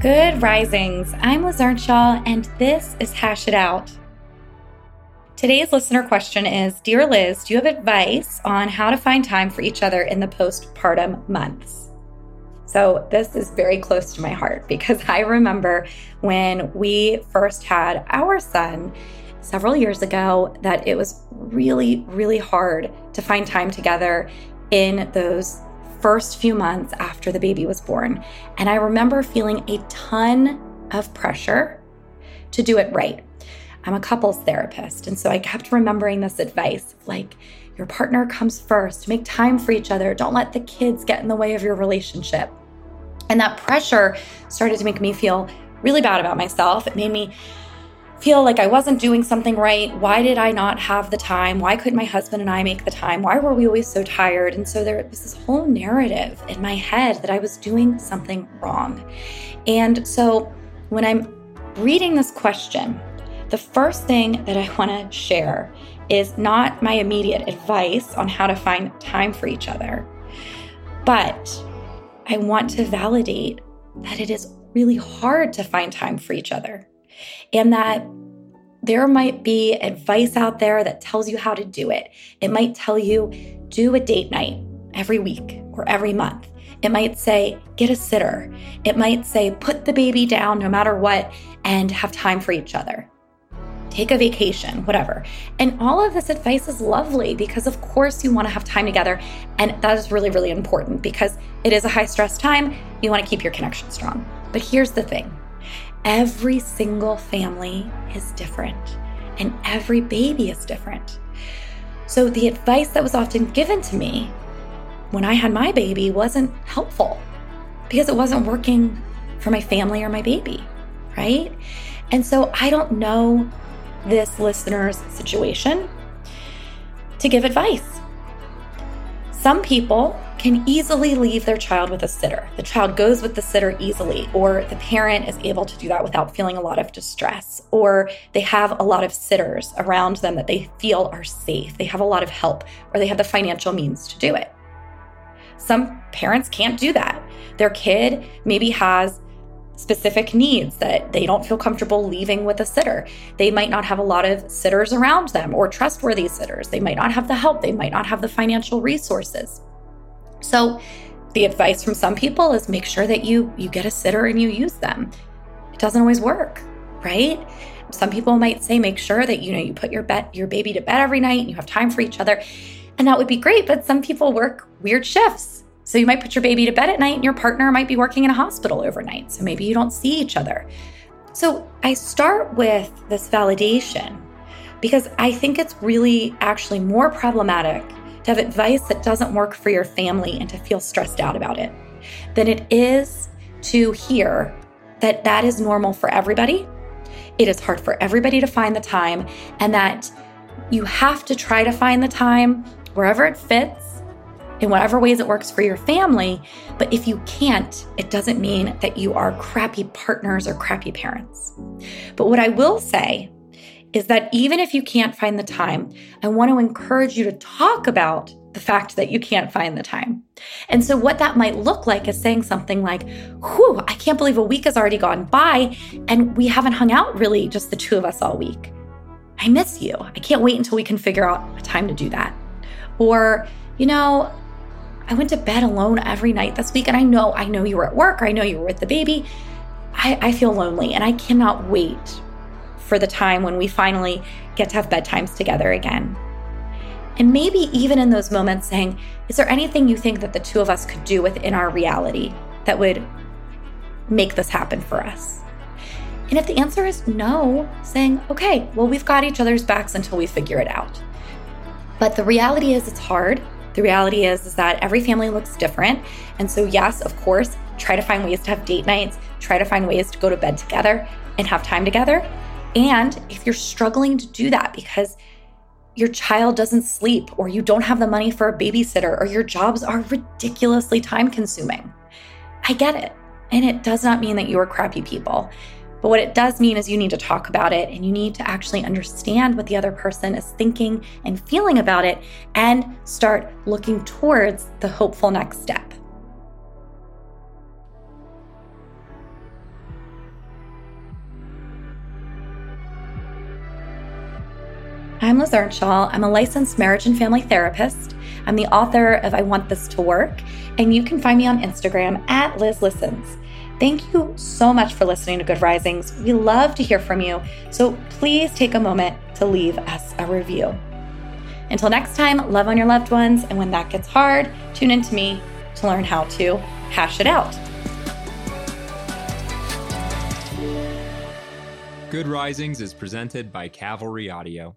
Good risings. I'm Liz Earnshaw, and this is Hash It Out. Today's listener question is Dear Liz, do you have advice on how to find time for each other in the postpartum months? So, this is very close to my heart because I remember when we first had our son several years ago that it was really, really hard to find time together in those first few months after the baby was born. And I remember feeling a ton of pressure to do it right. I'm a couples therapist. And so I kept remembering this advice like, your partner comes first, make time for each other, don't let the kids get in the way of your relationship. And that pressure started to make me feel really bad about myself. It made me feel like I wasn't doing something right. Why did I not have the time? Why couldn't my husband and I make the time? Why were we always so tired? And so there was this whole narrative in my head that I was doing something wrong. And so when I'm reading this question, the first thing that I want to share is not my immediate advice on how to find time for each other, but I want to validate that it is really hard to find time for each other and that there might be advice out there that tells you how to do it. It might tell you do a date night every week or every month. It might say, get a sitter. It might say, put the baby down no matter what and have time for each other take a vacation, whatever. And all of this advice is lovely because, of course, you want to have time together. And that is really, really important because it is a high stress time. You want to keep your connection strong. But here's the thing every single family is different, and every baby is different. So the advice that was often given to me when I had my baby wasn't helpful because it wasn't working for my family or my baby, right? And so I don't know this listener's situation to give advice. Some people can easily leave their child with a sitter. The child goes with the sitter easily, or the parent is able to do that without feeling a lot of distress, or they have a lot of sitters around them that they feel are safe. They have a lot of help, or they have the financial means to do it. Some parents can't do that. Their kid maybe has specific needs that they don't feel comfortable leaving with a sitter. They might not have a lot of sitters around them or trustworthy sitters. They might not have the help. They might not have the financial resources. So, the advice from some people is make sure that you you get a sitter and you use them. It doesn't always work, right? Some people might say make sure that you know you put your bed your baby to bed every night and you have time for each other. And that would be great, but some people work weird shifts so you might put your baby to bed at night and your partner might be working in a hospital overnight. So maybe you don't see each other. So I start with this validation because I think it's really actually more problematic to have advice that doesn't work for your family and to feel stressed out about it than it is to hear that that is normal for everybody. It is hard for everybody to find the time and that you have to try to find the time wherever it fits in whatever ways it works for your family. But if you can't, it doesn't mean that you are crappy partners or crappy parents. But what I will say is that even if you can't find the time, I want to encourage you to talk about the fact that you can't find the time. And so, what that might look like is saying something like, Whew, I can't believe a week has already gone by and we haven't hung out really, just the two of us all week. I miss you. I can't wait until we can figure out a time to do that. Or, you know, I went to bed alone every night this week. And I know, I know you were at work or I know you were with the baby. I, I feel lonely and I cannot wait for the time when we finally get to have bedtimes together again. And maybe even in those moments saying, is there anything you think that the two of us could do within our reality that would make this happen for us? And if the answer is no, saying, okay, well, we've got each other's backs until we figure it out. But the reality is, it's hard The reality is, is that every family looks different. And so, yes, of course, try to find ways to have date nights, try to find ways to go to bed together and have time together. And if you're struggling to do that because your child doesn't sleep, or you don't have the money for a babysitter, or your jobs are ridiculously time consuming, I get it. And it does not mean that you are crappy people. But what it does mean is you need to talk about it and you need to actually understand what the other person is thinking and feeling about it and start looking towards the hopeful next step. I'm Liz Earnshaw. I'm a licensed marriage and family therapist. I'm the author of I Want This to Work, and you can find me on Instagram at Liz Listens. Thank you so much for listening to Good Risings. We love to hear from you, so please take a moment to leave us a review. Until next time, love on your loved ones, and when that gets hard, tune in to me to learn how to hash it out. Good Risings is presented by Cavalry Audio.